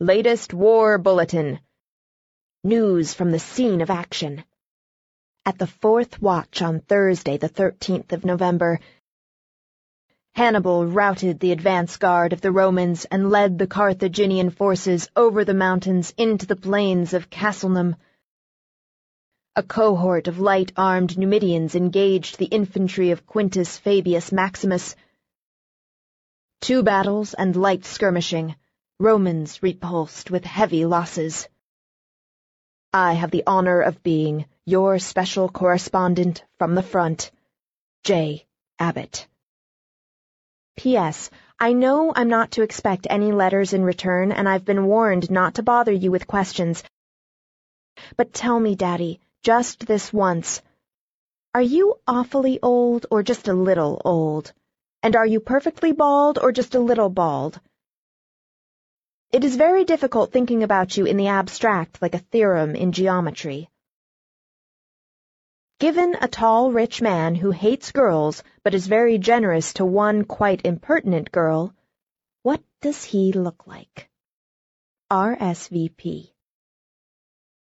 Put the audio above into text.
Latest war bulletin. News from the scene of action. At the fourth watch on Thursday, the 13th of November, Hannibal routed the advance guard of the Romans and led the Carthaginian forces over the mountains into the plains of Casilinum. A cohort of light-armed Numidians engaged the infantry of Quintus Fabius Maximus. Two battles and light skirmishing. Romans repulsed with heavy losses. I have the honor of being your special correspondent from the front, J. Abbott. P.S. I know I'm not to expect any letters in return, and I've been warned not to bother you with questions. But tell me, Daddy, just this once. Are you awfully old or just a little old? And are you perfectly bald or just a little bald? It is very difficult thinking about you in the abstract like a theorem in geometry. Given a tall, rich man who hates girls but is very generous to one quite impertinent girl, what does he look like? RSVP